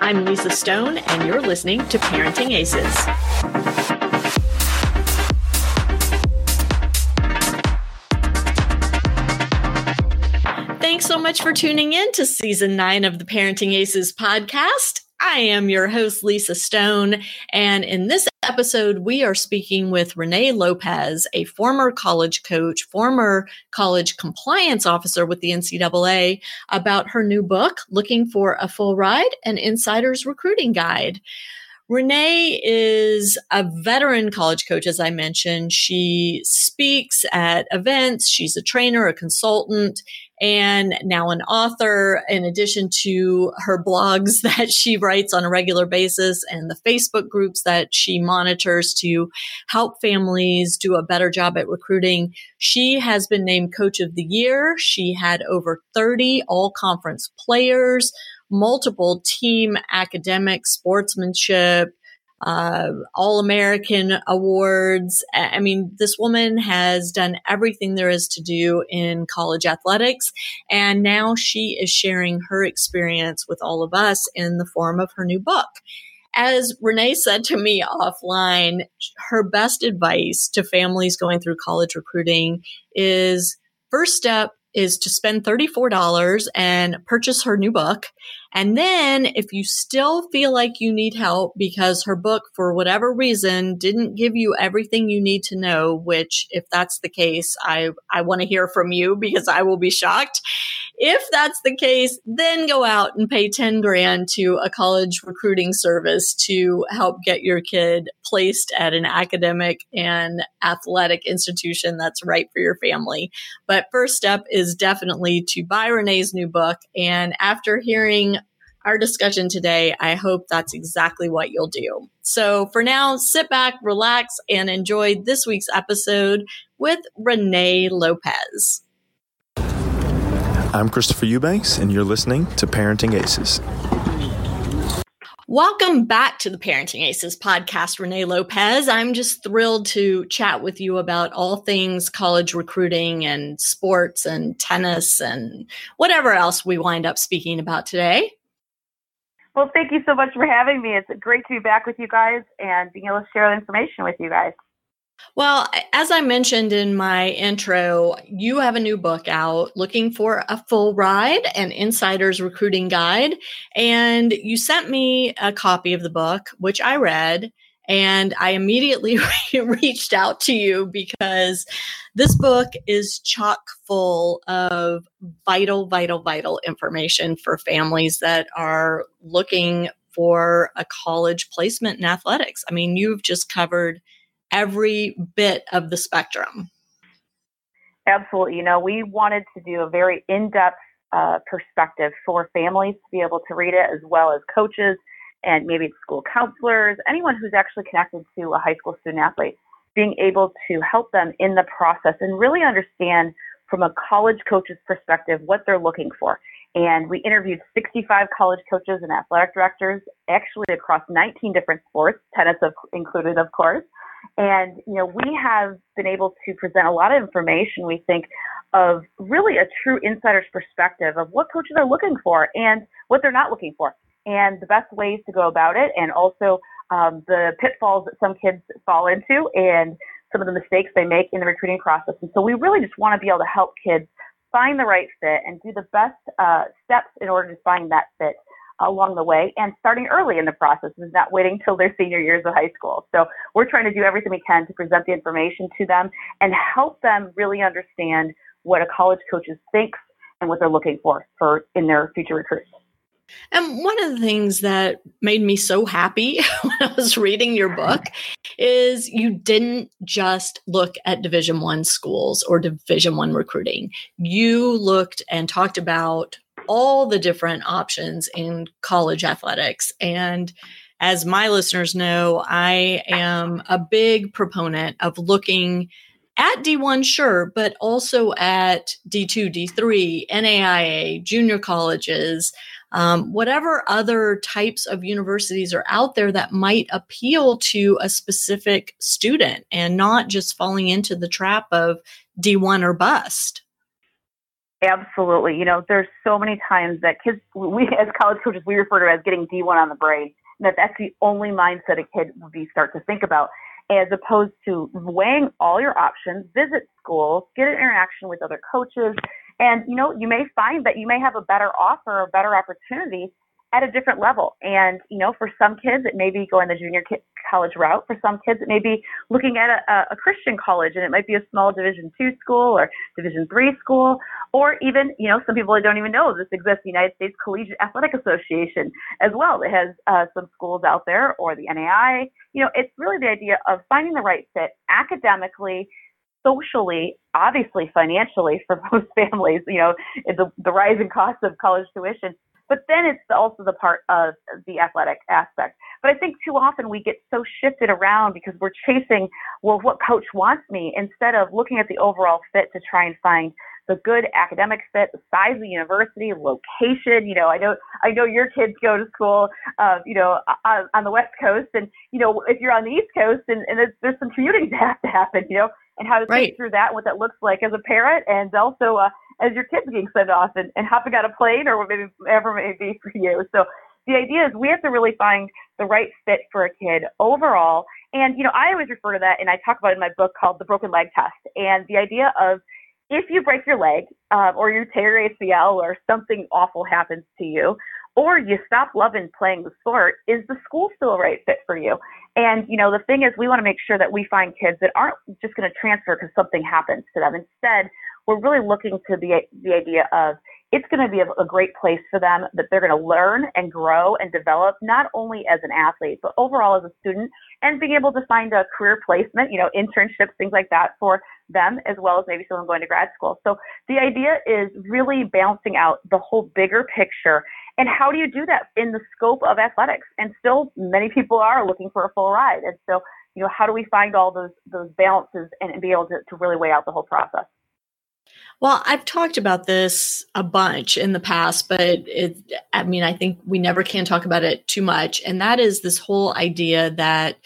I'm Lisa Stone, and you're listening to Parenting Aces. Thanks so much for tuning in to season nine of the Parenting Aces podcast. I am your host, Lisa Stone. And in this episode, we are speaking with Renee Lopez, a former college coach, former college compliance officer with the NCAA, about her new book, Looking for a Full Ride An Insider's Recruiting Guide. Renee is a veteran college coach, as I mentioned. She speaks at events. She's a trainer, a consultant, and now an author, in addition to her blogs that she writes on a regular basis and the Facebook groups that she monitors to help families do a better job at recruiting. She has been named Coach of the Year. She had over 30 all conference players multiple team academic sportsmanship, uh, All American awards. I mean, this woman has done everything there is to do in college athletics. And now she is sharing her experience with all of us in the form of her new book. As Renee said to me offline, her best advice to families going through college recruiting is first step is to spend $34 and purchase her new book. And then if you still feel like you need help because her book, for whatever reason, didn't give you everything you need to know, which if that's the case, I, I want to hear from you because I will be shocked. If that's the case, then go out and pay 10 grand to a college recruiting service to help get your kid placed at an academic and athletic institution that's right for your family. But first step is definitely to buy Renee's new book. And after hearing our discussion today, I hope that's exactly what you'll do. So for now, sit back, relax, and enjoy this week's episode with Renee Lopez. I'm Christopher Eubanks, and you're listening to Parenting Aces. Welcome back to the Parenting Aces podcast, Renee Lopez. I'm just thrilled to chat with you about all things college recruiting and sports and tennis and whatever else we wind up speaking about today. Well, thank you so much for having me. It's great to be back with you guys and being able to share the information with you guys. Well, as I mentioned in my intro, you have a new book out looking for a full ride, an insider's recruiting guide. And you sent me a copy of the book, which I read. And I immediately reached out to you because this book is chock full of vital, vital, vital information for families that are looking for a college placement in athletics. I mean, you've just covered every bit of the spectrum. Absolutely. You know, we wanted to do a very in depth uh, perspective for families to be able to read it, as well as coaches and maybe it's school counselors, anyone who's actually connected to a high school student athlete, being able to help them in the process and really understand from a college coach's perspective what they're looking for. And we interviewed 65 college coaches and athletic directors, actually across 19 different sports, tennis included, of course. And, you know, we have been able to present a lot of information, we think, of really a true insider's perspective of what coaches are looking for and what they're not looking for, and the best ways to go about it, and also um, the pitfalls that some kids fall into and some of the mistakes they make in the recruiting process. And so we really just want to be able to help kids find the right fit and do the best uh, steps in order to find that fit along the way and starting early in the process is not waiting till their senior years of high school. So we're trying to do everything we can to present the information to them and help them really understand what a college coach thinks and what they're looking for for in their future recruits. And one of the things that made me so happy when I was reading your book is you didn't just look at Division 1 schools or Division 1 recruiting. You looked and talked about all the different options in college athletics. And as my listeners know, I am a big proponent of looking at D1, sure, but also at D2, D3, NAIA, junior colleges, um, whatever other types of universities are out there that might appeal to a specific student and not just falling into the trap of D1 or bust. Absolutely. You know, there's so many times that kids, we as college coaches, we refer to as getting D1 on the brain. That that's the only mindset a kid would be start to think about, as opposed to weighing all your options, visit schools, get an interaction with other coaches, and you know, you may find that you may have a better offer, a better opportunity at a different level. And, you know, for some kids, it may be going the junior college route. For some kids, it may be looking at a, a Christian college and it might be a small division two school or division three school, or even, you know, some people don't even know this exists, the United States Collegiate Athletic Association as well. It has uh, some schools out there or the NAI. You know, it's really the idea of finding the right fit academically, socially, obviously financially for most families, you know, the, the rising cost of college tuition, but then it's also the part of the athletic aspect. But I think too often we get so shifted around because we're chasing, well, what coach wants me instead of looking at the overall fit to try and find the good academic fit, the size of the university, location. You know, I know I know your kids go to school, uh, you know, on, on the West Coast, and you know, if you're on the East Coast, and, and there's, there's some commuting that has to happen. You know, and how to right. think through that and what that looks like as a parent, and also uh, as your kids getting sent off and, and hopping on a plane or whatever it may be for you. So the idea is we have to really find the right fit for a kid overall. And, you know, I always refer to that and I talk about it in my book called The Broken Leg Test. And the idea of if you break your leg uh, or you tear your ACL or something awful happens to you, or you stop loving playing the sport, is the school still a right fit for you? And, you know, the thing is, we want to make sure that we find kids that aren't just going to transfer because something happens to them. Instead, we're really looking to the, the idea of it's going to be a, a great place for them that they're going to learn and grow and develop not only as an athlete but overall as a student and being able to find a career placement you know internships things like that for them as well as maybe someone going to grad school. So the idea is really balancing out the whole bigger picture and how do you do that in the scope of athletics? And still many people are looking for a full ride and so you know how do we find all those those balances and, be able to, to really weigh out the whole process well, I've talked about this a bunch in the past, but it, I mean, I think we never can talk about it too much. And that is this whole idea that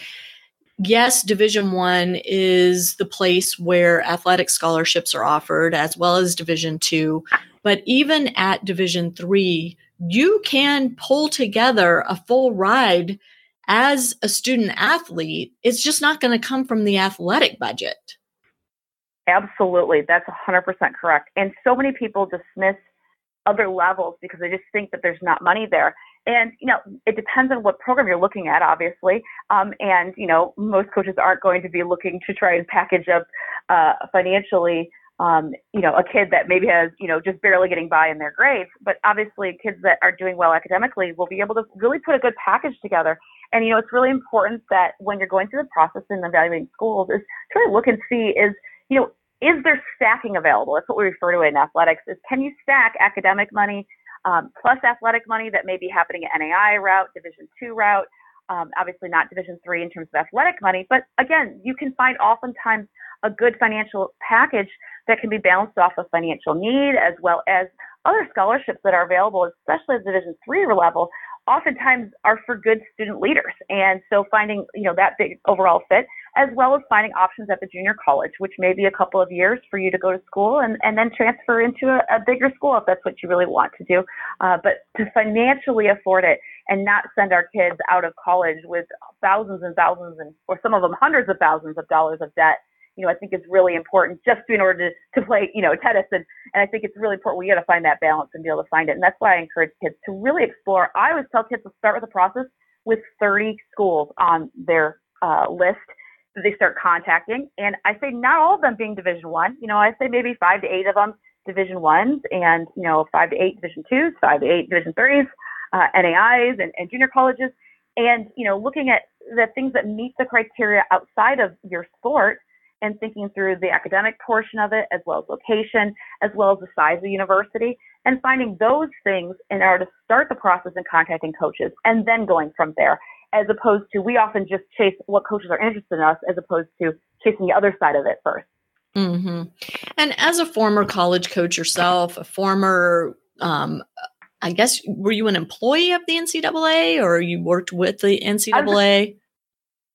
yes, Division One is the place where athletic scholarships are offered, as well as Division Two. But even at Division Three, you can pull together a full ride as a student athlete. It's just not going to come from the athletic budget. Absolutely. That's 100% correct. And so many people dismiss other levels because they just think that there's not money there. And, you know, it depends on what program you're looking at, obviously. Um, and, you know, most coaches aren't going to be looking to try and package up uh, financially, um, you know, a kid that maybe has, you know, just barely getting by in their grades. But obviously, kids that are doing well academically will be able to really put a good package together. And, you know, it's really important that when you're going through the process and evaluating schools is to really look and see is, you know, is there stacking available? That's what we refer to in athletics is can you stack academic money um, plus athletic money that may be happening at NAI route, Division two route, um, obviously not Division three in terms of athletic money, but again, you can find oftentimes a good financial package that can be balanced off of financial need as well as other scholarships that are available, especially at the Division three level, oftentimes are for good student leaders. And so finding, you know, that big overall fit, as well as finding options at the junior college, which may be a couple of years for you to go to school and, and then transfer into a, a bigger school if that's what you really want to do. Uh, but to financially afford it and not send our kids out of college with thousands and thousands and, or some of them hundreds of thousands of dollars of debt you know, I think is really important just in order to, to play, you know, tennis. And, and I think it's really important. We got to find that balance and be able to find it. And that's why I encourage kids to really explore. I always tell kids to start with the process with 30 schools on their uh, list they start contacting. And I say not all of them being Division One. You know, I say maybe five to eight of them Division Ones, and you know, five to eight Division Twos, five to eight Division Threes, uh, NAIs, and, and junior colleges. And you know, looking at the things that meet the criteria outside of your sport and thinking through the academic portion of it, as well as location, as well as the size of the university, and finding those things in order to start the process and contacting coaches, and then going from there. As opposed to, we often just chase what coaches are interested in us, as opposed to chasing the other side of it 1st mm-hmm. And as a former college coach yourself, a former um, I guess were you an employee of the NCAA or you worked with the NCAA?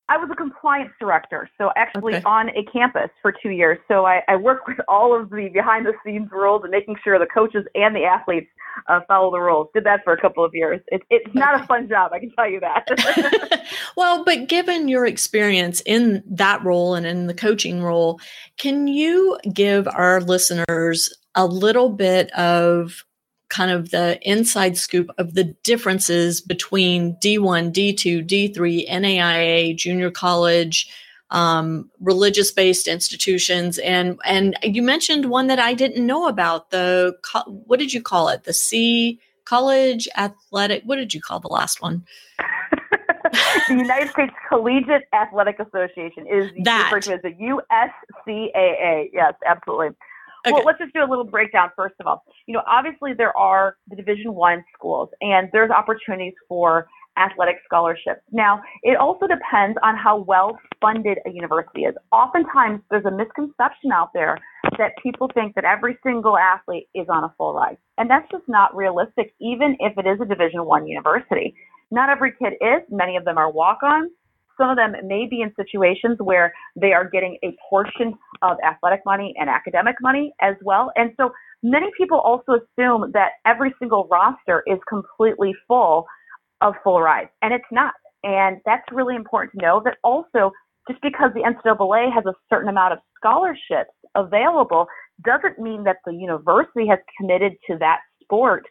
I was a compliance director, so actually okay. on a campus for two years. So I, I work with all of the behind the scenes rules and making sure the coaches and the athletes uh, follow the rules. Did that for a couple of years. It, it's not a fun job, I can tell you that. well, but given your experience in that role and in the coaching role, can you give our listeners a little bit of kind of the inside scoop of the differences between D1, D2, D3, NAIA, junior college, um, religious based institutions, and and you mentioned one that I didn't know about. The what did you call it? The C College Athletic. What did you call the last one? the United States Collegiate Athletic Association is that. referred to as the USCAA. Yes, absolutely. Okay. Well, let's just do a little breakdown first of all. You know, obviously there are the Division One schools, and there's opportunities for athletic scholarships. Now, it also depends on how well funded a university is. Oftentimes, there's a misconception out there that people think that every single athlete is on a full ride, and that's just not realistic. Even if it is a Division One university, not every kid is. Many of them are walk-ons. Some of them may be in situations where they are getting a portion of athletic money and academic money as well. And so many people also assume that every single roster is completely full of full rides, and it's not. And that's really important to know that also just because the NCAA has a certain amount of scholarships available doesn't mean that the university has committed to that sport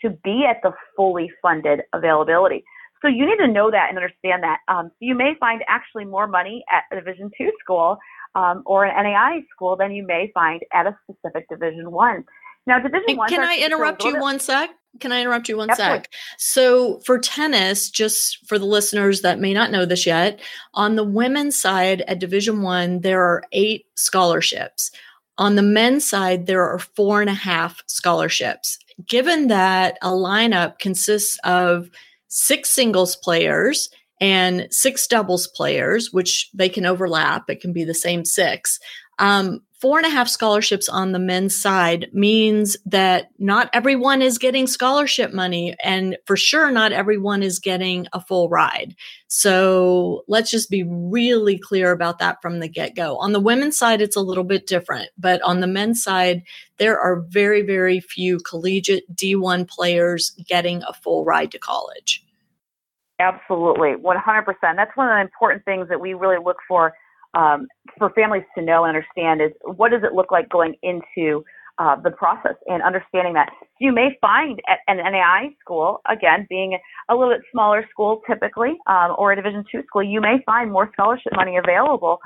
to be at the fully funded availability. So you need to know that and understand that. Um, so you may find actually more money at a Division two school um, or an NAI school than you may find at a specific Division one. Now, Division one. Can I interrupt you one sec? Can I interrupt you one Absolutely. sec? So for tennis, just for the listeners that may not know this yet, on the women's side at Division one, there are eight scholarships. On the men's side, there are four and a half scholarships. Given that a lineup consists of six singles players and six doubles players, which they can overlap. It can be the same six. Um, four and a half scholarships on the men's side means that not everyone is getting scholarship money, and for sure, not everyone is getting a full ride. So let's just be really clear about that from the get go. On the women's side, it's a little bit different, but on the men's side, there are very, very few collegiate D1 players getting a full ride to college. Absolutely, 100%. That's one of the important things that we really look for um, for families to know and understand is what does it look like going into uh, the process and understanding that you may find at an NAI school, again, being a little bit smaller school typically, um, or a Division two school, you may find more scholarship money available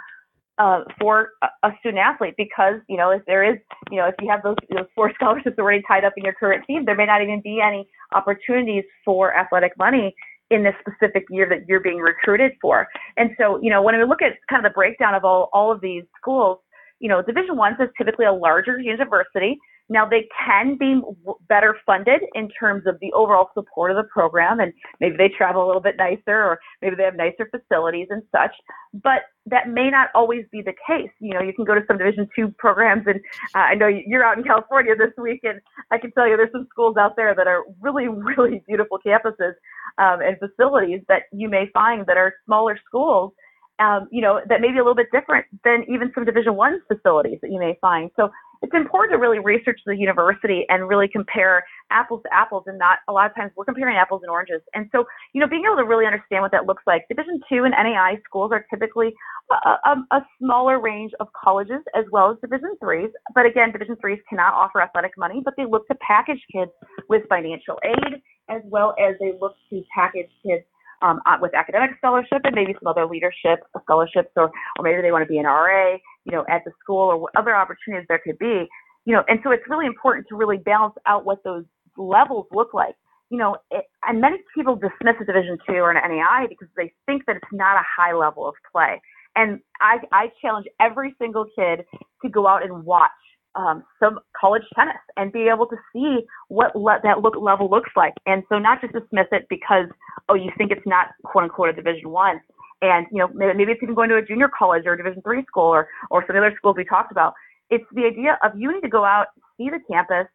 uh, for a, a student athlete because you know if there is you know if you have those those four scholarships already tied up in your current team, there may not even be any opportunities for athletic money in this specific year that you're being recruited for. And so, you know, when we look at kind of the breakdown of all, all of these schools, you know, Division One is typically a larger university. Now they can be better funded in terms of the overall support of the program, and maybe they travel a little bit nicer, or maybe they have nicer facilities and such. But that may not always be the case. You know, you can go to some Division two programs, and uh, I know you're out in California this week, and I can tell you there's some schools out there that are really, really beautiful campuses um, and facilities that you may find that are smaller schools um, you know, that may be a little bit different than even some Division One facilities that you may find. So it's important to really research the university and really compare apples to apples and not a lot of times we're comparing apples and oranges. And so, you know, being able to really understand what that looks like. Division two and NAI schools are typically a, a, a smaller range of colleges as well as Division threes. But again, Division threes cannot offer athletic money, but they look to package kids with financial aid as well as they look to package kids um, uh, with academic scholarship and maybe some other leadership scholarships, or or maybe they want to be an RA, you know, at the school, or what other opportunities there could be, you know. And so it's really important to really balance out what those levels look like. You know, it, and many people dismiss a Division two or an NAI because they think that it's not a high level of play. And I, I challenge every single kid to go out and watch um, some college tennis and be able to see what le- that look level looks like. And so not just dismiss it because oh you think it's not quote unquote a Division one, and you know maybe, it's even going to a junior college or a Division three school or or some other schools we talked about. It's the idea of you need to go out, see the campus,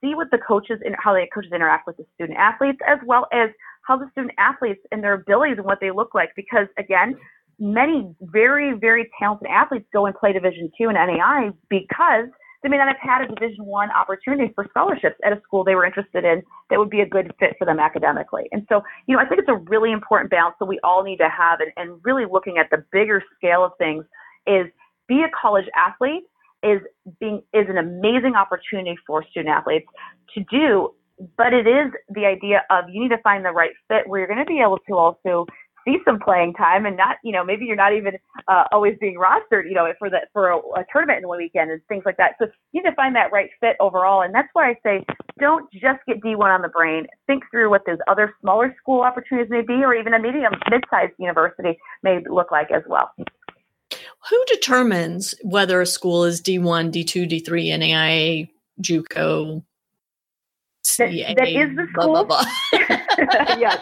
see what the coaches and how the coaches interact with the student athletes, as well as how the student athletes and their abilities and what they look like. Because again, many very, very talented athletes go and play Division two and NAI because they may not have had a Division one opportunity for scholarships at a school they were interested in that would be a good fit for them academically. And so, you know, I think it's a really important balance that we all need to have and, and really looking at the bigger scale of things is be a college athlete is being is an amazing opportunity for student athletes to do but it is the idea of you need to find the right fit where you're going to be able to also see some playing time and not, you know, maybe you're not even uh, always being rostered, you know, for the for a, a tournament in one weekend and things like that. So you need to find that right fit overall, and that's why I say don't just get D1 on the brain. Think through what those other smaller school opportunities may be, or even a medium mid-sized university may look like as well. Who determines whether a school is D1, D2, D3, NAIA, JUCO, that, that is the school. Blah, blah, blah. yes,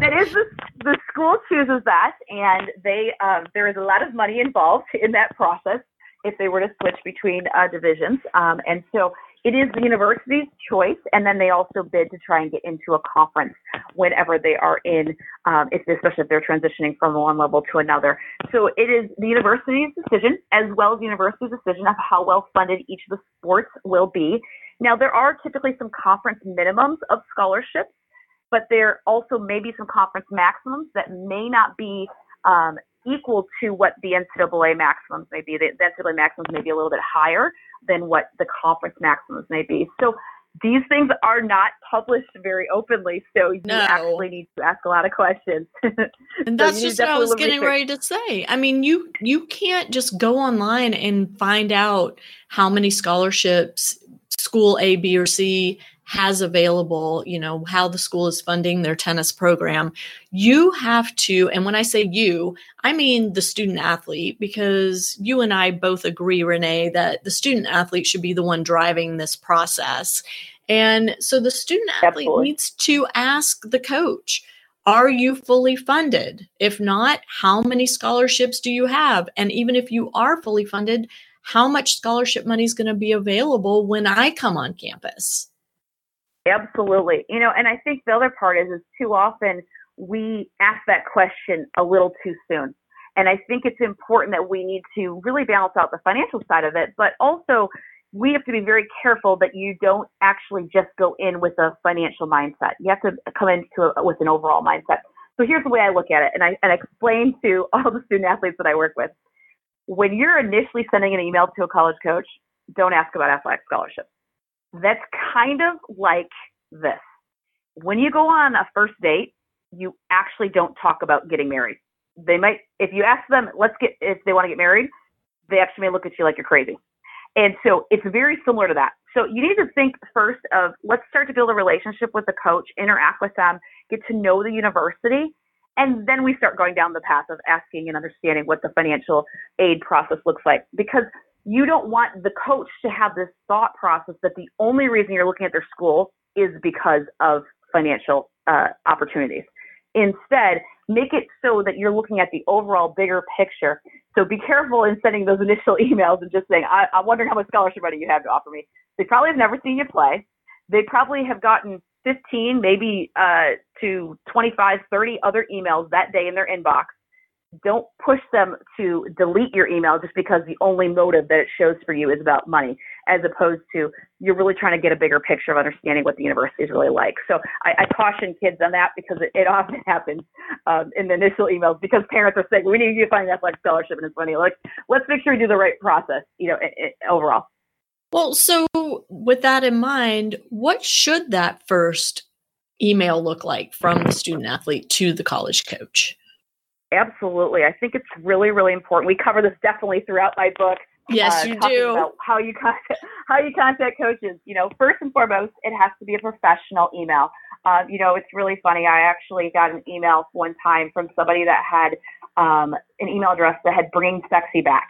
that is the, the school chooses that, and they um, there is a lot of money involved in that process if they were to switch between uh, divisions, um, and so it is the university's choice, and then they also bid to try and get into a conference whenever they are in, um, if, especially if they're transitioning from one level to another. So it is the university's decision, as well as the university's decision of how well funded each of the sports will be. Now, there are typically some conference minimums of scholarships, but there also may be some conference maximums that may not be um, equal to what the NCAA maximums may be. The, NCAA maximums may be a little bit higher than what the conference maximums may be. So these things are not published very openly, so you no. actually need to ask a lot of questions. and that's so just what I was getting research. ready to say. I mean, you you can't just go online and find out how many scholarships school A, B, or C has available, you know, how the school is funding their tennis program. You have to, and when I say you, I mean the student athlete, because you and I both agree, Renee, that the student athlete should be the one driving this process. And so the student athlete Absolutely. needs to ask the coach, are you fully funded? If not, how many scholarships do you have? And even if you are fully funded, how much scholarship money is going to be available when I come on campus? Absolutely. You know, and I think the other part is is too often we ask that question a little too soon. And I think it's important that we need to really balance out the financial side of it, but also we have to be very careful that you don't actually just go in with a financial mindset. You have to come into a, with an overall mindset. So here's the way I look at it, and I and explain to all the student athletes that I work with when you're initially sending an email to a college coach, don't ask about athletic scholarships. That's kind of like this. When you go on a first date, you actually don't talk about getting married. They might, if you ask them, let's get, if they want to get married, they actually may look at you like you're crazy. And so it's very similar to that. So you need to think first of let's start to build a relationship with the coach, interact with them, get to know the university, and then we start going down the path of asking and understanding what the financial aid process looks like because you don't want the coach to have this thought process that the only reason you're looking at their school is because of financial uh, opportunities. Instead, make it so that you're looking at the overall bigger picture. So be careful in sending those initial emails and just saying, I, I'm wondering how much scholarship money you have to offer me. They probably have never seen you play. They probably have gotten 15, maybe uh, to 25, 30 other emails that day in their inbox. Don't push them to delete your email just because the only motive that it shows for you is about money, as opposed to you're really trying to get a bigger picture of understanding what the university is really like. So I, I caution kids on that because it, it often happens um, in the initial emails because parents are saying, we need you to find that like scholarship and it's money. Like, let's make sure we do the right process, you know, it, it, overall. Well, so with that in mind, what should that first email look like from the student athlete to the college coach? Absolutely. I think it's really, really important. We cover this definitely throughout my book. Yes, uh, you do. how you contact how you contact coaches. You know, first and foremost, it has to be a professional email. Uh, you know, it's really funny. I actually got an email one time from somebody that had um, an email address that had "bring sexy back."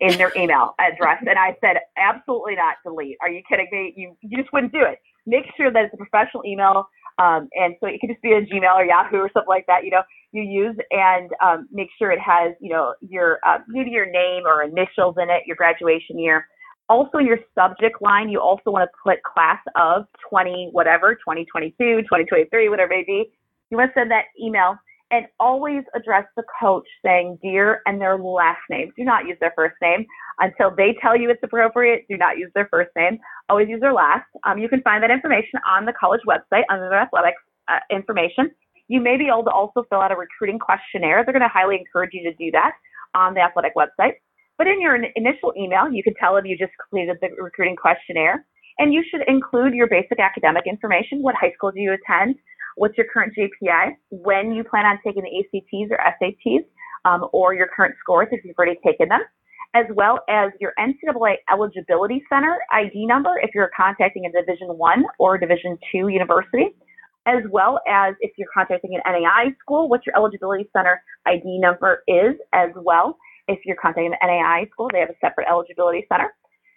in their email address. And I said, absolutely not delete. Are you kidding me? You, you just wouldn't do it. Make sure that it's a professional email. Um, and so it could just be a Gmail or Yahoo or something like that, you know, you use and um, make sure it has, you know, your, uh, maybe your name or initials in it, your graduation year. Also, your subject line, you also want to put class of 20, whatever, 2022, 2023, whatever it may be. You want to send that email and always address the coach saying dear and their last name. Do not use their first name until they tell you it's appropriate. Do not use their first name. Always use their last. Um, you can find that information on the college website under their athletics uh, information. You may be able to also fill out a recruiting questionnaire. They're going to highly encourage you to do that on the athletic website. But in your initial email, you can tell them you just completed the recruiting questionnaire. And you should include your basic academic information. What high school do you attend? What's your current GPA? When you plan on taking the ACTs or SATs, um, or your current scores if you've already taken them, as well as your NCAA eligibility center ID number if you're contacting a Division One or Division Two university, as well as if you're contacting an NAI school, what your eligibility center ID number is as well. If you're contacting an NAI school, they have a separate eligibility center.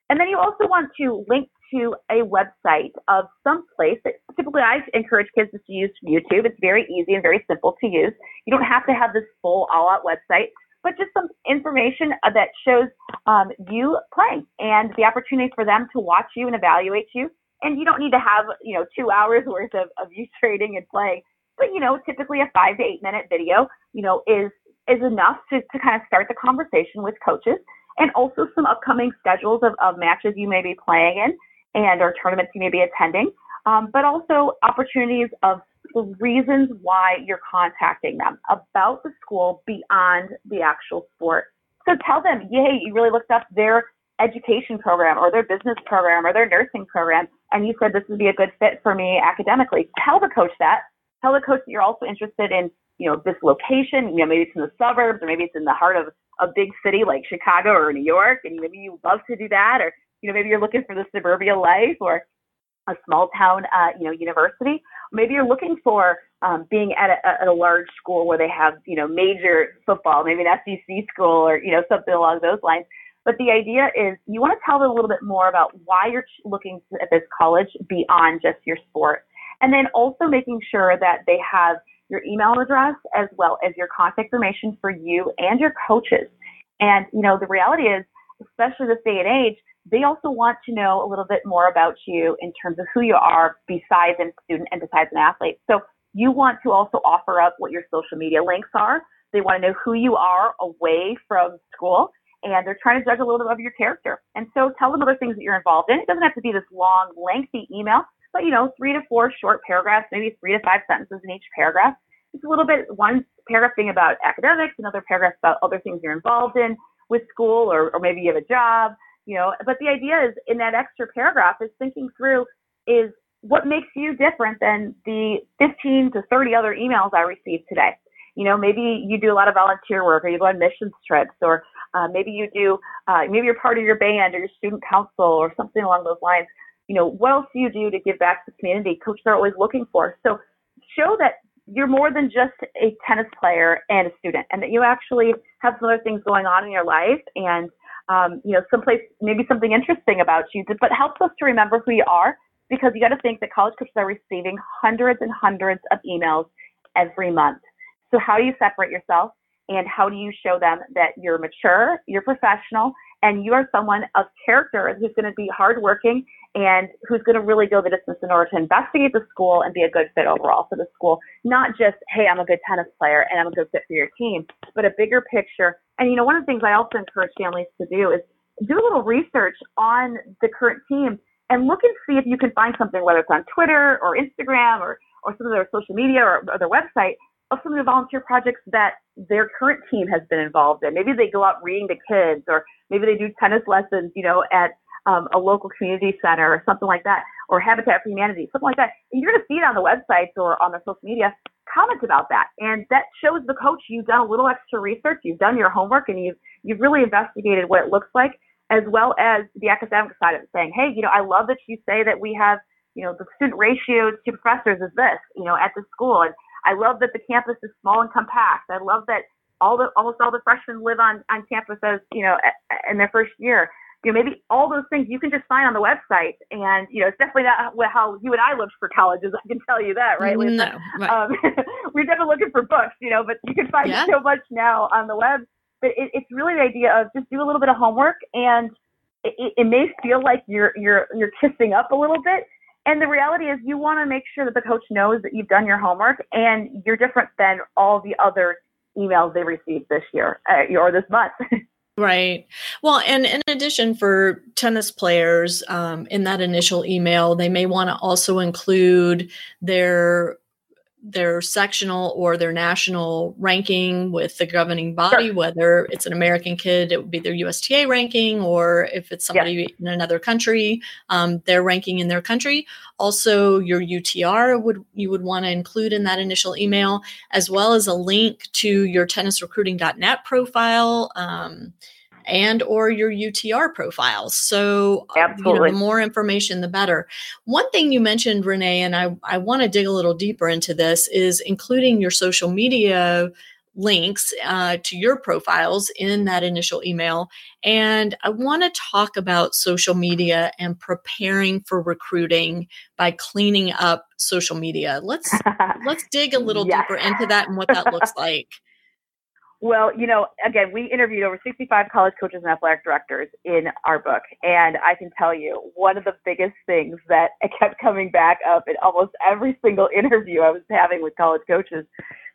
And then you also want to link to a website of some place that typically I encourage kids to use YouTube. It's very easy and very simple to use. You don't have to have this full all out website, but just some information that shows um, you playing and the opportunity for them to watch you and evaluate you. And you don't need to have, you know, two hours worth of, of you trading and playing. But, you know, typically a five to eight minute video, you know, is is enough to, to kind of start the conversation with coaches and also some upcoming schedules of, of matches you may be playing in and or tournaments you may be attending, um, but also opportunities of the reasons why you're contacting them about the school beyond the actual sport. So tell them, hey, you really looked up their education program or their business program or their nursing program, and you said this would be a good fit for me academically. Tell the coach that. Tell the coach that you're also interested in, you know, this location. You know, maybe it's in the suburbs or maybe it's in the heart of a big city like Chicago or New York, and maybe you love to do that, or you know, maybe you're looking for the suburbia life or a small town, uh, you know, university. Maybe you're looking for um, being at a, at a large school where they have, you know, major football, maybe an SEC school or, you know, something along those lines. But the idea is you want to tell them a little bit more about why you're looking at this college beyond just your sport. And then also making sure that they have your email address as well as your contact information for you and your coaches. And, you know, the reality is, especially this day and age, they also want to know a little bit more about you in terms of who you are besides a student and besides an athlete. So you want to also offer up what your social media links are. They want to know who you are away from school and they're trying to judge a little bit of your character. And so tell them other things that you're involved in. It doesn't have to be this long, lengthy email, but you know, three to four short paragraphs, maybe three to five sentences in each paragraph. It's a little bit one paragraph thing about academics, another paragraph about other things you're involved in with school or, or maybe you have a job you know, but the idea is in that extra paragraph is thinking through is what makes you different than the 15 to 30 other emails I received today. You know, maybe you do a lot of volunteer work or you go on missions trips or uh, maybe you do, uh, maybe you're part of your band or your student council or something along those lines. You know, what else do you do to give back to the community? Coaches are always looking for. So show that you're more than just a tennis player and a student and that you actually have some other things going on in your life and um, you know, someplace, maybe something interesting about you, but helps us to remember who you are because you got to think that college coaches are receiving hundreds and hundreds of emails every month. So how do you separate yourself and how do you show them that you're mature, you're professional, and you are someone of character who's going to be hardworking and who's going to really go the distance in order to investigate the school and be a good fit overall for the school. Not just, hey, I'm a good tennis player and I'm a good fit for your team, but a bigger picture. And you know, one of the things I also encourage families to do is do a little research on the current team and look and see if you can find something, whether it's on Twitter or Instagram or, or some of their social media or, or their website some of the volunteer projects that their current team has been involved in. Maybe they go out reading to kids or maybe they do tennis lessons, you know, at um, a local community center or something like that, or Habitat for Humanity, something like that. And you're going to see it on the websites or on the social media. Comment about that, and that shows the coach you've done a little extra research, you've done your homework, and you've you've really investigated what it looks like, as well as the academic side of it, saying, hey, you know, I love that you say that we have, you know, the student ratio to professors is this, you know, at the school, and I love that the campus is small and compact. I love that all the almost all the freshmen live on on campus as you know in their first year you know, maybe all those things you can just find on the website. And, you know, it's definitely not how you and I looked for colleges. I can tell you that, right? No. Right. Um, we're definitely looking for books, you know, but you can find yeah. so much now on the web. But it, it's really the idea of just do a little bit of homework and it, it may feel like you're, you're, you're kissing up a little bit. And the reality is, you want to make sure that the coach knows that you've done your homework and you're different than all the other emails they received this year uh, or this month. Right. Well, and in addition, for tennis players, um, in that initial email, they may want to also include their their sectional or their national ranking with the governing body, sure. whether it's an American kid, it would be their USTA ranking, or if it's somebody in another country, um, their ranking in their country. Also, your UTR would you would want to include in that initial email, as well as a link to your tennisrecruiting.net profile. Um, and or your UTR profiles. So Absolutely. You know, the more information, the better. One thing you mentioned, Renee, and I, I want to dig a little deeper into this is including your social media links uh, to your profiles in that initial email. And I want to talk about social media and preparing for recruiting by cleaning up social media. Let's let's dig a little yes. deeper into that and what that looks like. Well, you know, again, we interviewed over 65 college coaches and athletic directors in our book. And I can tell you, one of the biggest things that kept coming back up in almost every single interview I was having with college coaches,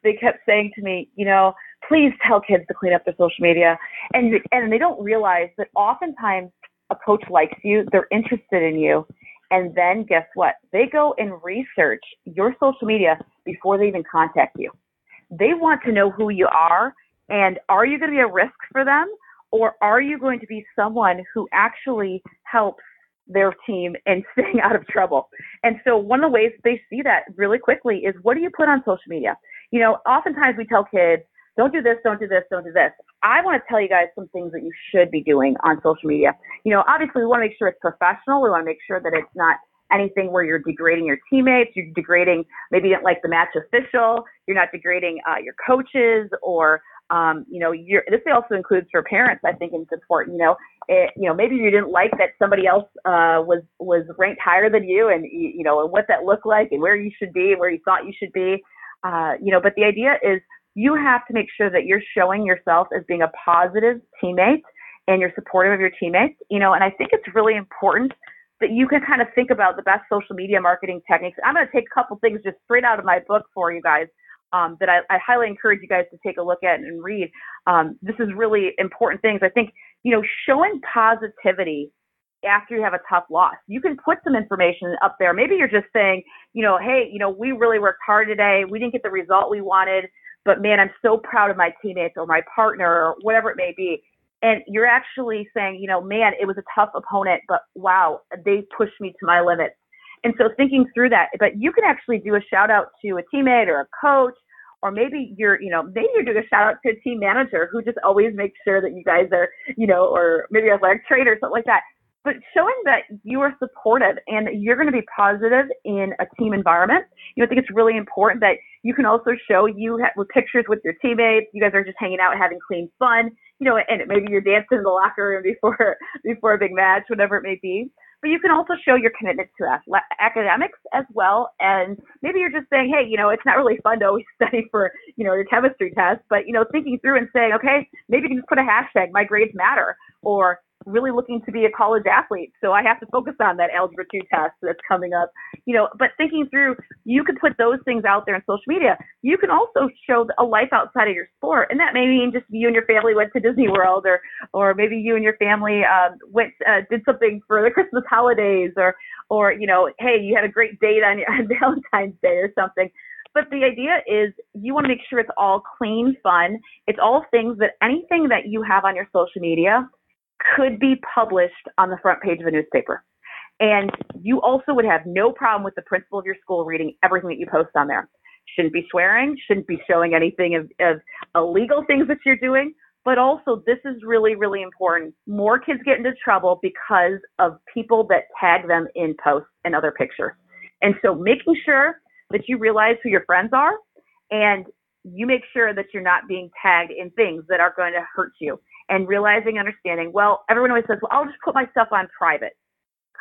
they kept saying to me, you know, please tell kids to clean up their social media. And, and they don't realize that oftentimes a coach likes you, they're interested in you. And then guess what? They go and research your social media before they even contact you. They want to know who you are and are you going to be a risk for them or are you going to be someone who actually helps their team and staying out of trouble? And so one of the ways they see that really quickly is what do you put on social media? You know, oftentimes we tell kids, don't do this, don't do this, don't do this. I want to tell you guys some things that you should be doing on social media. You know, obviously we want to make sure it's professional. We want to make sure that it's not anything where you're degrading your teammates, you're degrading maybe you didn't like the match official, you're not degrading uh, your coaches or um, you know, this also includes for parents. I think it's important. You know, it, you know, maybe you didn't like that somebody else uh, was was ranked higher than you, and you know, and what that looked like, and where you should be, and where you thought you should be. Uh, you know, but the idea is you have to make sure that you're showing yourself as being a positive teammate and you're supportive of your teammates. You know, and I think it's really important that you can kind of think about the best social media marketing techniques. I'm going to take a couple things just straight out of my book for you guys um, that I, I, highly encourage you guys to take a look at and read. Um, this is really important things. I think, you know, showing positivity after you have a tough loss. You can put some information up there. Maybe you're just saying, you know, hey, you know, we really worked hard today. We didn't get the result we wanted, but man, I'm so proud of my teammates or my partner or whatever it may be. And you're actually saying, you know, man, it was a tough opponent, but wow, they pushed me to my limits. And so thinking through that, but you can actually do a shout out to a teammate or a coach or maybe you're, you know, maybe you're doing a shout out to a team manager who just always makes sure that you guys are, you know, or maybe a athletic trainer or something like that. But showing that you are supportive and you're going to be positive in a team environment, you know, I think it's really important that you can also show you have, with pictures with your teammates. You guys are just hanging out, having clean fun, you know, and maybe you're dancing in the locker room before before a big match, whatever it may be but you can also show your commitment to academics as well. And maybe you're just saying, hey, you know, it's not really fun to always study for, you know, your chemistry test, but, you know, thinking through and saying, okay, maybe you can just put a hashtag, my grades matter, or really looking to be a college athlete. So I have to focus on that algebra 2 test that's coming up. You know, but thinking through, you could put those things out there on social media. You can also show a life outside of your sport. And that may mean just you and your family went to Disney World or, or maybe you and your family um, went, uh, did something for the Christmas holidays or, or, you know, hey, you had a great date on, on Valentine's Day or something. But the idea is you want to make sure it's all clean, fun. It's all things that anything that you have on your social media could be published on the front page of a newspaper. And you also would have no problem with the principal of your school reading everything that you post on there. Shouldn't be swearing, shouldn't be showing anything of, of illegal things that you're doing. But also, this is really, really important. More kids get into trouble because of people that tag them in posts and other pictures. And so, making sure that you realize who your friends are and you make sure that you're not being tagged in things that are going to hurt you and realizing, understanding, well, everyone always says, well, I'll just put my stuff on private.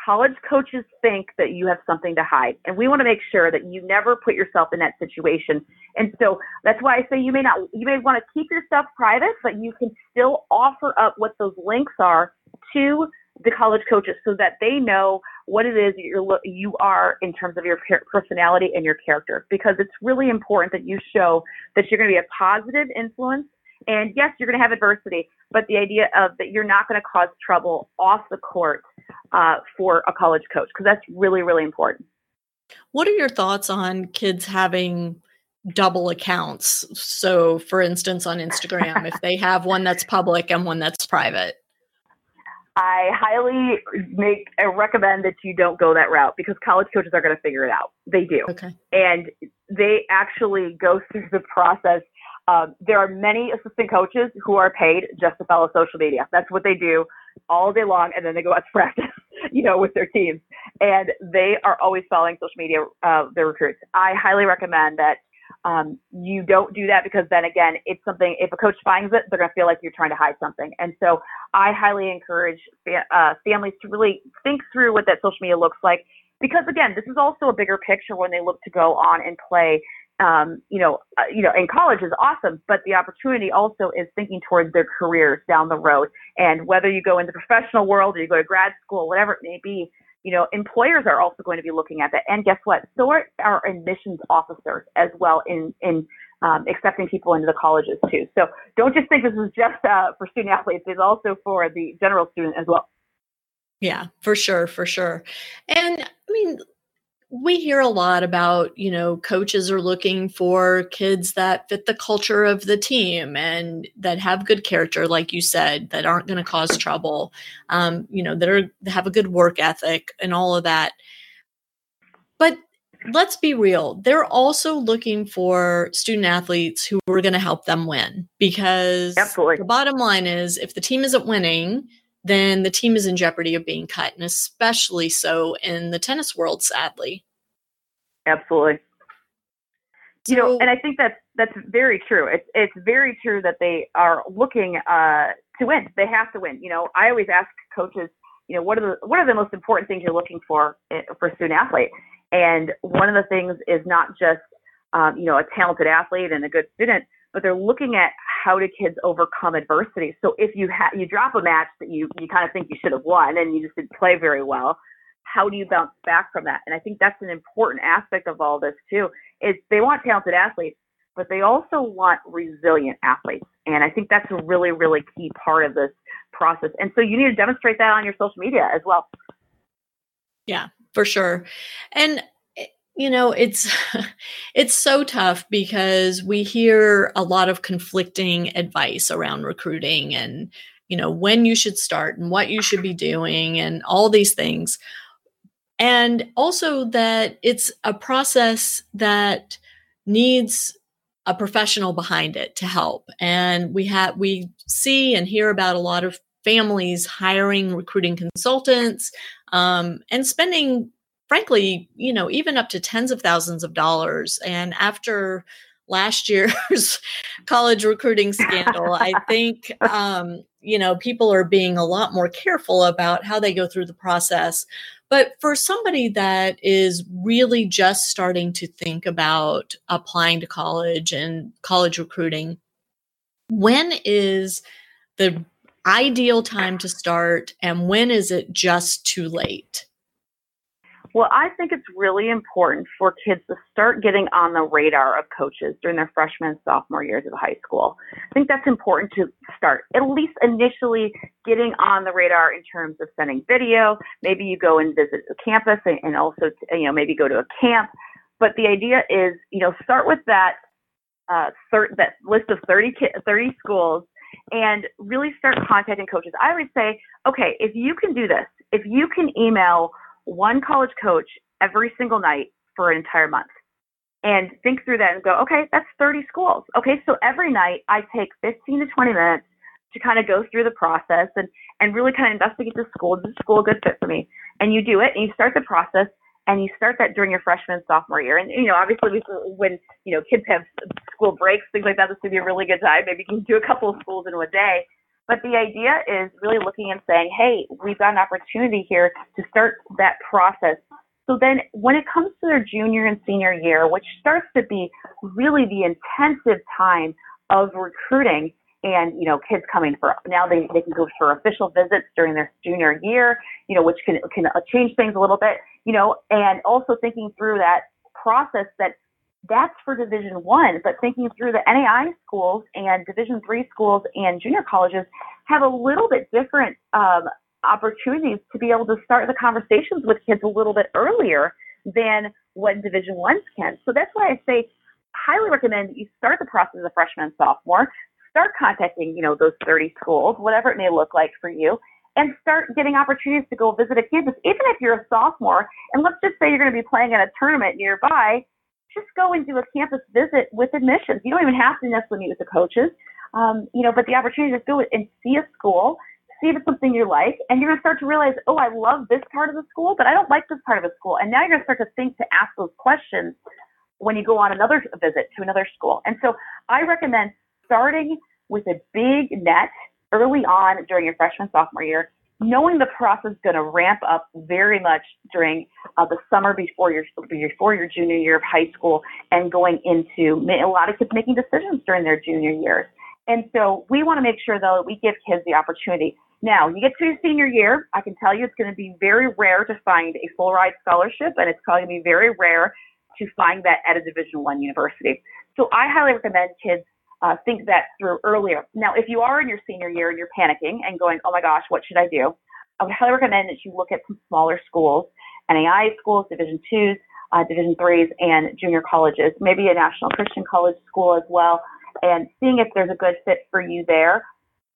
College coaches think that you have something to hide, and we want to make sure that you never put yourself in that situation. And so that's why I say you may not, you may want to keep your stuff private, but you can still offer up what those links are to the college coaches so that they know what it is you're you are in terms of your personality and your character because it's really important that you show that you're going to be a positive influence and yes you're going to have adversity but the idea of that you're not going to cause trouble off the court uh, for a college coach because that's really really important what are your thoughts on kids having double accounts so for instance on instagram if they have one that's public and one that's private I highly make I recommend that you don't go that route because college coaches are going to figure it out. They do. Okay. And they actually go through the process. Um, there are many assistant coaches who are paid just to follow social media. That's what they do all day long, and then they go out to practice, you know, with their teams. And they are always following social media, uh, their recruits. I highly recommend that um, you don't do that because then again, it's something, if a coach finds it, they're going to feel like you're trying to hide something. And so I highly encourage fa- uh, families to really think through what that social media looks like. Because again, this is also a bigger picture when they look to go on and play. Um, you know, uh, you know, in college is awesome, but the opportunity also is thinking towards their careers down the road. And whether you go in the professional world or you go to grad school, whatever it may be, you know, employers are also going to be looking at that. And guess what? So are our admissions officers as well in, in um, accepting people into the colleges too. So don't just think this is just uh, for student athletes. It's also for the general student as well. Yeah, for sure, for sure. And I mean, we hear a lot about you know coaches are looking for kids that fit the culture of the team and that have good character like you said that aren't going to cause trouble um, you know that are have a good work ethic and all of that but let's be real they're also looking for student athletes who are going to help them win because Absolutely. the bottom line is if the team isn't winning then the team is in jeopardy of being cut, and especially so in the tennis world, sadly. Absolutely. So, you know, and I think that's that's very true. It's it's very true that they are looking uh, to win. They have to win. You know, I always ask coaches, you know, what are the what are the most important things you're looking for eh, for a student athlete? And one of the things is not just um, you know a talented athlete and a good student, but they're looking at how do kids overcome adversity. So if you ha- you drop a match that you you kind of think you should have won and you just didn't play very well, how do you bounce back from that? And I think that's an important aspect of all this too. Is they want talented athletes, but they also want resilient athletes. And I think that's a really really key part of this process. And so you need to demonstrate that on your social media as well. Yeah, for sure. And you know it's it's so tough because we hear a lot of conflicting advice around recruiting and you know when you should start and what you should be doing and all these things. And also that it's a process that needs a professional behind it to help. And we have we see and hear about a lot of families hiring recruiting consultants um, and spending frankly, you know, even up to tens of thousands of dollars. And after last year's college recruiting scandal, I think, um, you know, people are being a lot more careful about how they go through the process. But for somebody that is really just starting to think about applying to college and college recruiting, when is the ideal time to start and when is it just too late? Well, I think it's really important for kids to start getting on the radar of coaches during their freshman and sophomore years of high school. I think that's important to start, at least initially getting on the radar in terms of sending video. Maybe you go and visit the campus and, and also, you know, maybe go to a camp. But the idea is, you know, start with that uh, thir- that list of 30, ki- 30 schools and really start contacting coaches. I always say, okay, if you can do this, if you can email one college coach every single night for an entire month and think through that and go, okay, that's 30 schools. Okay, so every night I take 15 to 20 minutes to kind of go through the process and, and really kind of investigate the school. Is the school a good fit for me? And you do it and you start the process and you start that during your freshman and sophomore year. And, you know, obviously when, you know, kids have school breaks, things like that, this would be a really good time. Maybe you can do a couple of schools in a day. But the idea is really looking and saying, hey, we've got an opportunity here to start that process. So then when it comes to their junior and senior year, which starts to be really the intensive time of recruiting, and you know kids coming for now they, they can go for official visits during their junior year you know which can can change things a little bit you know and also thinking through that process that that's for division one but thinking through the nai schools and division three schools and junior colleges have a little bit different um, opportunities to be able to start the conversations with kids a little bit earlier than what division ones can so that's why i say highly recommend that you start the process as a freshman sophomore start contacting, you know, those 30 schools, whatever it may look like for you, and start getting opportunities to go visit a campus, even if you're a sophomore. And let's just say you're going to be playing in a tournament nearby, just go and do a campus visit with admissions. You don't even have to necessarily meet with the coaches, um, you know, but the opportunity to go and see a school, see if it's something you like, and you're going to start to realize, oh, I love this part of the school, but I don't like this part of the school. And now you're going to start to think to ask those questions when you go on another visit to another school. And so I recommend starting with a big net early on during your freshman sophomore year, knowing the process is going to ramp up very much during uh, the summer before your before your junior year of high school and going into a lot of kids making decisions during their junior years. And so we want to make sure though that we give kids the opportunity. Now, you get to your senior year, I can tell you it's going to be very rare to find a full ride scholarship, and it's probably going to be very rare to find that at a Division One university. So I highly recommend kids uh, think that through earlier. Now, if you are in your senior year and you're panicking and going, oh my gosh, what should I do? I would highly recommend that you look at some smaller schools, NAI schools, Division twos, uh, Division threes, and junior colleges, maybe a National Christian College school as well, and seeing if there's a good fit for you there.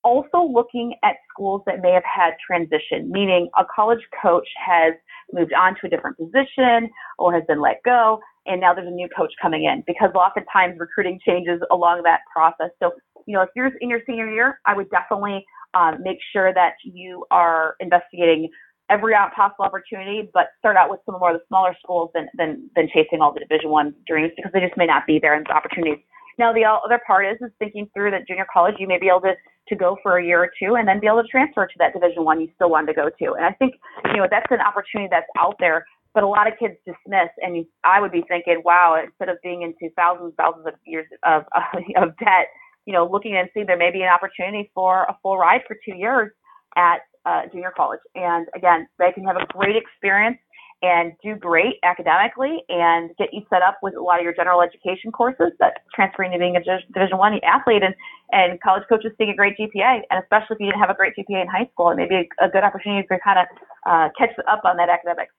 Also looking at schools that may have had transition, meaning a college coach has moved on to a different position or has been let go and now there's a new coach coming in because oftentimes recruiting changes along that process. So, you know, if you're in your senior year, I would definitely um, make sure that you are investigating every possible opportunity, but start out with some more of the smaller schools than than, than chasing all the Division One dreams because they just may not be there in the opportunities. Now, the other part is is thinking through that junior college, you may be able to to go for a year or two and then be able to transfer to that Division One you still want to go to. And I think you know that's an opportunity that's out there but a lot of kids dismiss and i would be thinking wow instead of being into thousands thousands of years of of debt you know looking and seeing there may be an opportunity for a full ride for two years at uh, junior college. And again they can have a great experience and do great academically and get you set up with a lot of your general education courses that transferring to being a division one athlete and and college coaches seeing a great gpa and especially if you didn't have a great gpa in high school it may be a, a good opportunity to kind of uh, catch up on that academics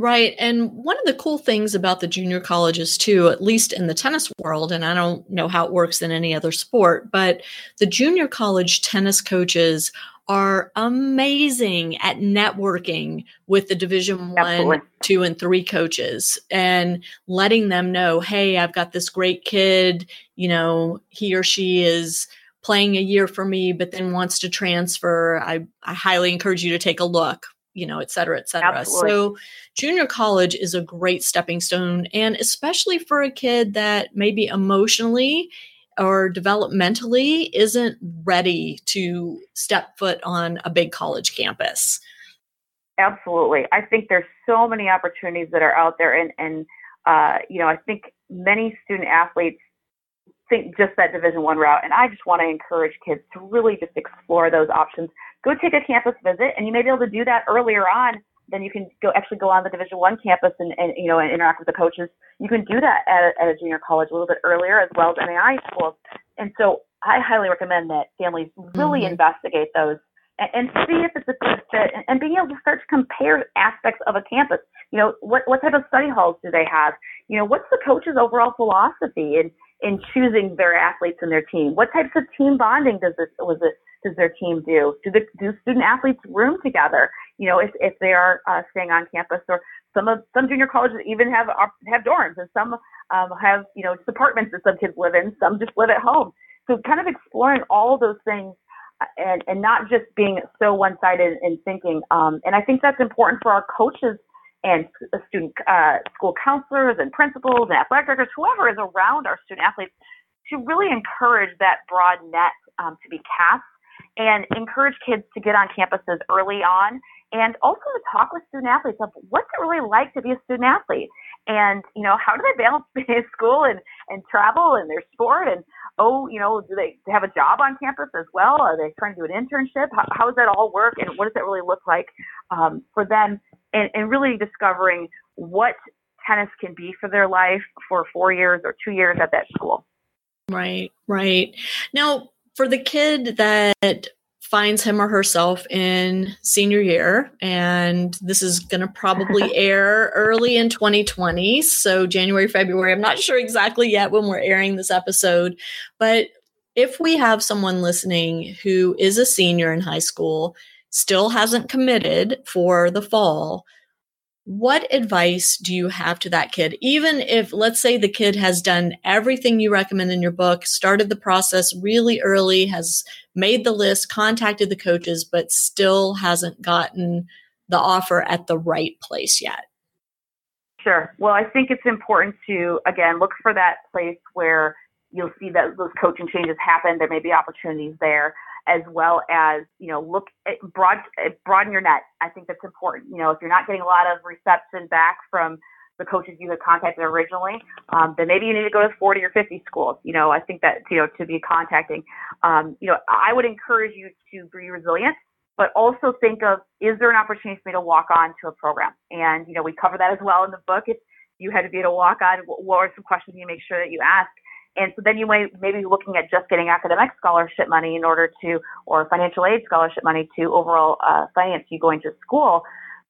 Right. And one of the cool things about the junior colleges, too, at least in the tennis world, and I don't know how it works in any other sport, but the junior college tennis coaches are amazing at networking with the division one two and three coaches and letting them know hey i've got this great kid you know he or she is playing a year for me but then wants to transfer i, I highly encourage you to take a look you know, et cetera, et cetera. Absolutely. So junior college is a great stepping stone. And especially for a kid that maybe emotionally or developmentally isn't ready to step foot on a big college campus. Absolutely. I think there's so many opportunities that are out there. And, and uh, you know, I think many student athletes think just that division one route and i just want to encourage kids to really just explore those options go take a campus visit, and you may be able to do that earlier on. Then you can go actually go on the Division One campus and, and you know and interact with the coaches. You can do that at a, at a junior college a little bit earlier as well as NAI schools. And so I highly recommend that families really mm-hmm. investigate those and, see if it's a good fit and, and being able to start to compare aspects of a campus. You know, what what type of study halls do they have? You know, what's the coach's overall philosophy in in choosing their athletes and their team? What types of team bonding does this was it does their team do? Do the do student athletes room together? You know, if if they are uh, staying on campus, or some of some junior colleges even have have dorms, and some um, have you know apartments that some kids live in. Some just live at home. So kind of exploring all those things uh, and and not just being so one sided in thinking. Um, and I think that's important for our coaches and student uh, school counselors and principals and athletic directors, whoever is around our student athletes, to really encourage that broad net um, to be cast and encourage kids to get on campuses early on and also to talk with student athletes of what's it really like to be a student athlete And, you know, how do they balance school and, and travel and their sport? And, oh, you know, do they have a job on campus as well? Are they trying to do an internship? How, how does that all work? And what does that really look like um, for them? And, and really discovering what tennis can be for their life for four years or two years at that school. Right, right. Now, for the kid that finds him or herself in senior year, and this is going to probably air early in 2020. So, January, February. I'm not sure exactly yet when we're airing this episode, but if we have someone listening who is a senior in high school, still hasn't committed for the fall, what advice do you have to that kid? Even if, let's say, the kid has done everything you recommend in your book, started the process really early, has made the list, contacted the coaches, but still hasn't gotten the offer at the right place yet? Sure. Well, I think it's important to, again, look for that place where you'll see that those coaching changes happen. There may be opportunities there as well as you know look at broad broaden your net. I think that's important. You know, if you're not getting a lot of reception back from the coaches you had contacted originally, um, then maybe you need to go to 40 or 50 schools. You know, I think that you know to be contacting. Um, you know, I would encourage you to be resilient, but also think of is there an opportunity for me to walk on to a program? And you know, we cover that as well in the book. If you had to be able to walk on, what are some questions you make sure that you ask? And so then you may maybe looking at just getting academic scholarship money in order to, or financial aid scholarship money to overall uh, finance you going to school.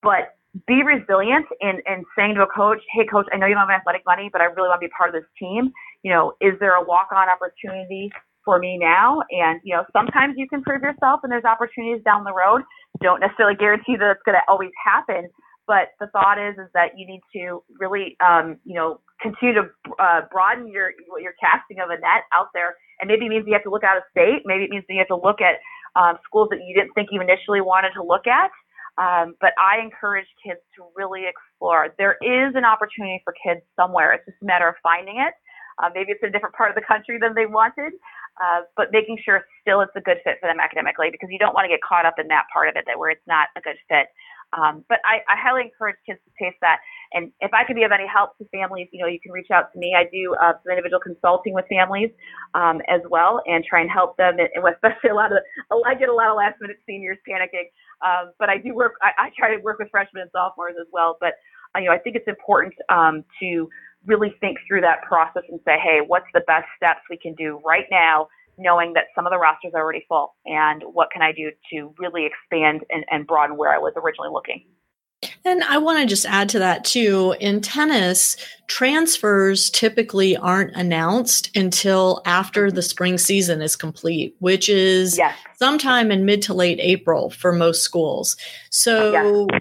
But be resilient in, in saying to a coach, hey, coach, I know you don't have athletic money, but I really want to be part of this team. You know, is there a walk on opportunity for me now? And, you know, sometimes you can prove yourself and there's opportunities down the road. Don't necessarily guarantee that it's going to always happen, but the thought is is that you need to really um, you know continue to uh, broaden your your casting of a net out there and maybe it means you have to look out of state maybe it means you have to look at um, schools that you didn't think you initially wanted to look at um, but I encourage kids to really explore. There is an opportunity for kids somewhere. It's just a matter of finding it. Uh, maybe it's a different part of the country than they wanted, uh, but making sure still it's a good fit for them academically because you don't want to get caught up in that part of it that where it's not a good fit. Um, but I, I, highly encourage kids to taste that. And if I could be of any help to families, you know, you can reach out to me. I do uh, some individual consulting with families um, as well, and try and help them. And especially a lot of, I get a lot of last minute seniors panicking, um, but I do work. I, I, try to work with freshmen and sophomores as well. But uh, you know, I think it's important um, to really think through that process and say, hey, what's the best steps we can do right now knowing that some of the rosters are already full and what can I do to really expand and, and broaden where I was originally looking. And I want to just add to that too. In tennis, transfers typically aren't announced until after the spring season is complete, which is yes. sometime in mid to late April for most schools. So yes.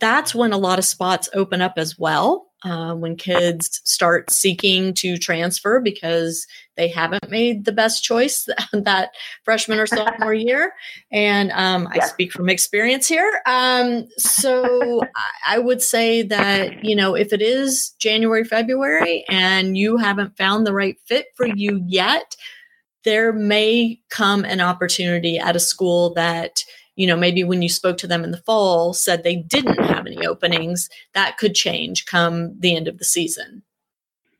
that's when a lot of spots open up as well uh, when kids start seeking to transfer because they haven't made the best choice that freshman or sophomore year. And um, I speak from experience here. Um, so I would say that, you know, if it is January, February, and you haven't found the right fit for you yet, there may come an opportunity at a school that you know, maybe when you spoke to them in the fall said they didn't have any openings, that could change come the end of the season.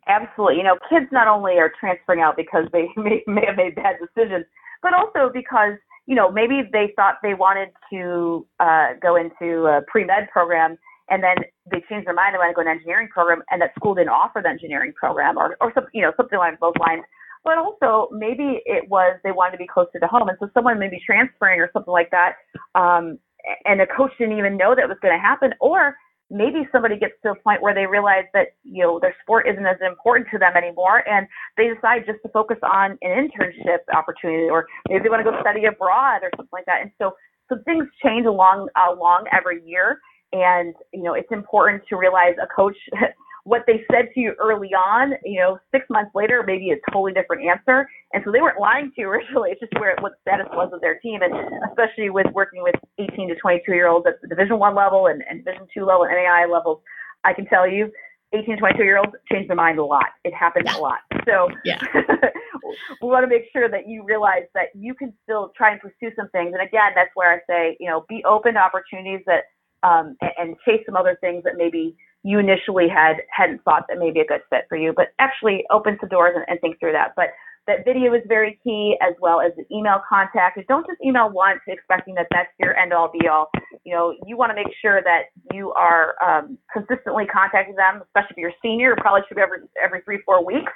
Absolutely. You know, kids not only are transferring out because they may, may have made bad decisions, but also because, you know, maybe they thought they wanted to uh, go into a pre med program and then they changed their mind and want to go to an engineering program and that school didn't offer the engineering program or, or some, you know, something along those lines but also maybe it was they wanted to be closer to home. And so someone may be transferring or something like that. Um, and the coach didn't even know that was going to happen. Or maybe somebody gets to a point where they realize that, you know, their sport isn't as important to them anymore. And they decide just to focus on an internship opportunity, or maybe they want to go study abroad or something like that. And so, so things change along, along every year. And, you know, it's important to realize a coach what they said to you early on, you know, six months later, maybe a totally different answer. And so they weren't lying to you originally. It's just where what status was of their team, and especially with working with 18 to 22 year olds at the Division One level and, and Division Two level and NAI levels, I can tell you, 18 to 22 year olds change their mind a lot. It happens yeah. a lot. So yeah. we want to make sure that you realize that you can still try and pursue some things. And again, that's where I say, you know, be open to opportunities that um, and, and chase some other things that maybe you initially had hadn't thought that may be a good fit for you, but actually open some doors and, and think through that. But that video is very key as well as the email contact. Don't just email once expecting that that's your end all be all. You know, you want to make sure that you are um, consistently contacting them, especially if you're a senior, probably should be every, every three, four weeks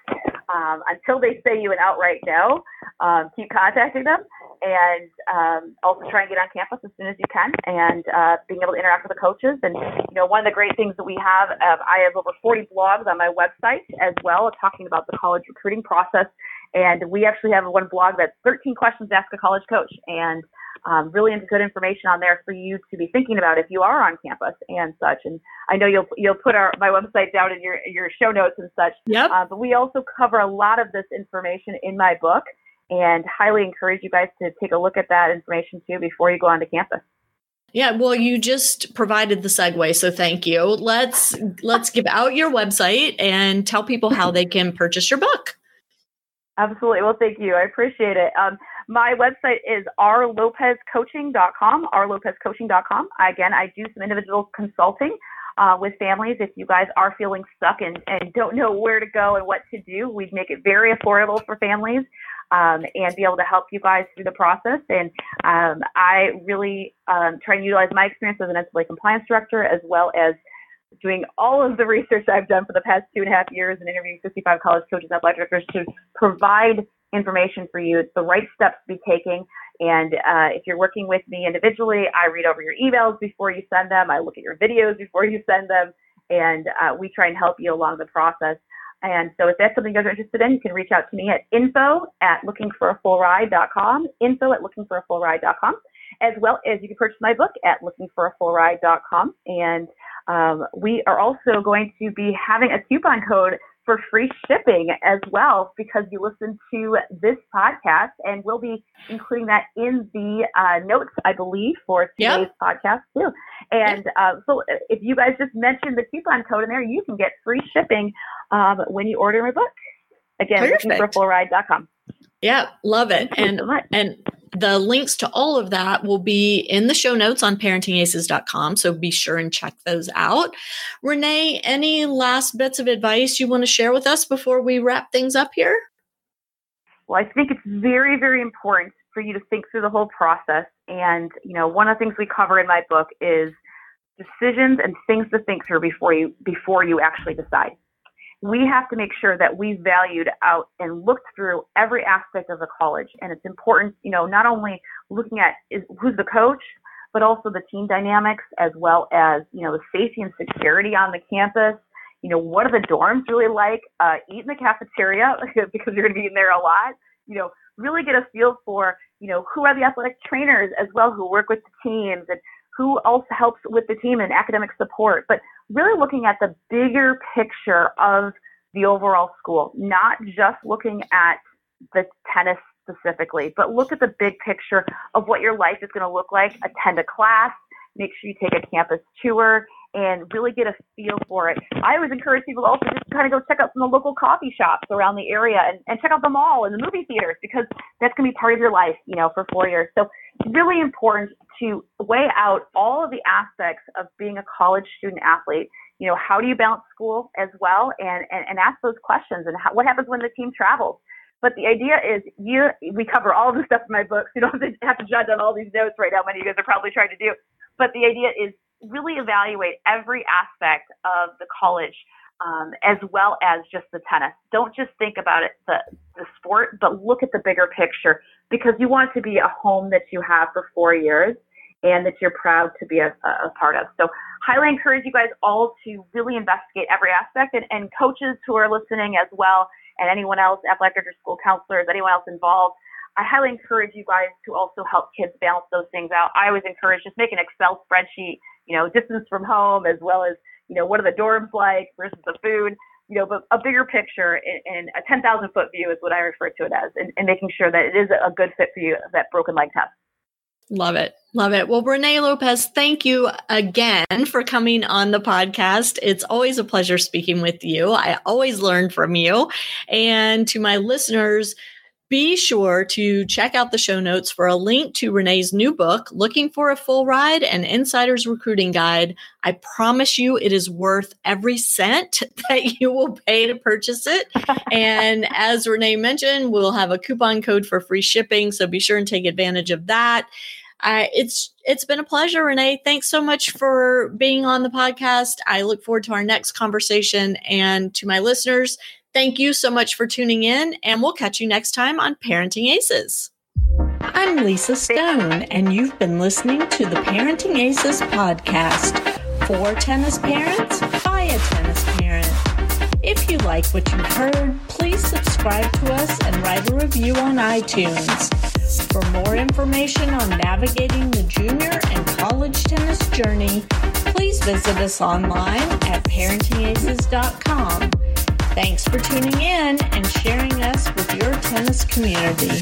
um, until they say you an outright no. Um, keep contacting them and um, also try and get on campus as soon as you can and uh, being able to interact with the coaches. And, you know, one of the great things that we have, uh, I have over 40 blogs on my website as well talking about the college recruiting process and we actually have one blog that's 13 questions to ask a college coach and um, really good information on there for you to be thinking about if you are on campus and such. And I know you'll you'll put our my website down in your your show notes and such. Yep. Uh, but we also cover a lot of this information in my book, and highly encourage you guys to take a look at that information too before you go onto campus. Yeah, well, you just provided the segue, so thank you. Let's let's give out your website and tell people how they can purchase your book. Absolutely. Well, thank you. I appreciate it. Um, my website is rlopezcoaching.com, rlopezcoaching.com. Again, I do some individual consulting uh, with families. If you guys are feeling stuck and, and don't know where to go and what to do, we'd make it very affordable for families um, and be able to help you guys through the process. And um, I really um, try and utilize my experience as an NCAA compliance director as well as doing all of the research I've done for the past two and a half years and interviewing 55 college coaches, and athletic directors to provide information for you. It's the right steps to be taking. And uh, if you're working with me individually, I read over your emails before you send them. I look at your videos before you send them, and uh, we try and help you along the process. And so if that's something you guys are interested in, you can reach out to me at info at lookingforafullride.com, info at lookingforafullride.com, as well as you can purchase my book at lookingforafullride.com. And um, we are also going to be having a coupon code for free shipping as well because you listen to this podcast, and we'll be including that in the uh, notes, I believe, for today's yep. podcast too. And uh, so, if you guys just mention the coupon code in there, you can get free shipping um, when you order my book. Again, fullride.com. Yeah, love it. Thank and so and the links to all of that will be in the show notes on parentingaces.com. So be sure and check those out. Renee, any last bits of advice you want to share with us before we wrap things up here? Well, I think it's very, very important for you to think through the whole process. And, you know, one of the things we cover in my book is decisions and things to think through before you before you actually decide we have to make sure that we valued out and looked through every aspect of the college. And it's important, you know, not only looking at is, who's the coach, but also the team dynamics as well as, you know, the safety and security on the campus. You know, what are the dorms really like? Uh, eat in the cafeteria because you're going to be in there a lot. You know, really get a feel for, you know, who are the athletic trainers as well who work with the teams and who else helps with the team and academic support. But really looking at the bigger picture of the overall school, not just looking at the tennis specifically, but look at the big picture of what your life is going to look like. Attend a class, make sure you take a campus tour, and really get a feel for it. I always encourage people to also just kind of go check out some of the local coffee shops around the area and, and check out the mall and the movie theaters because that's going to be part of your life, you know, for four years. So really important to weigh out all of the aspects of being a college student athlete. You know, how do you balance school as well and, and, and ask those questions and how, what happens when the team travels? But the idea is you, we cover all the stuff in my books. You don't have to, have to jot down all these notes right now. Many of you guys are probably trying to do. But the idea is really evaluate every aspect of the college um, as well as just the tennis. Don't just think about it, the, the sport, but look at the bigger picture because you want to be a home that you have for four years and that you're proud to be a, a part of. So highly encourage you guys all to really investigate every aspect and, and coaches who are listening as well and anyone else, athletic or school counselors, anyone else involved. I highly encourage you guys to also help kids balance those things out. I always encourage just make an Excel spreadsheet, you know, distance from home as well as, you know, what are the dorms like versus the food, you know, but a bigger picture and a 10,000 foot view is what I refer to it as and, and making sure that it is a good fit for you, that broken leg test. Love it. Love it. Well, Renee Lopez, thank you again for coming on the podcast. It's always a pleasure speaking with you. I always learn from you. And to my listeners, Be sure to check out the show notes for a link to Renee's new book, Looking for a Full Ride and Insider's Recruiting Guide. I promise you it is worth every cent that you will pay to purchase it. and as Renee mentioned, we'll have a coupon code for free shipping. So be sure and take advantage of that. Uh, it's it's been a pleasure, Renee. Thanks so much for being on the podcast. I look forward to our next conversation. And to my listeners, Thank you so much for tuning in, and we'll catch you next time on Parenting Aces. I'm Lisa Stone, and you've been listening to the Parenting Aces podcast for tennis parents by a tennis parent. If you like what you've heard, please subscribe to us and write a review on iTunes. For more information on navigating the junior and college tennis journey, please visit us online at parentingaces.com. Thanks for tuning in and sharing us with your tennis community.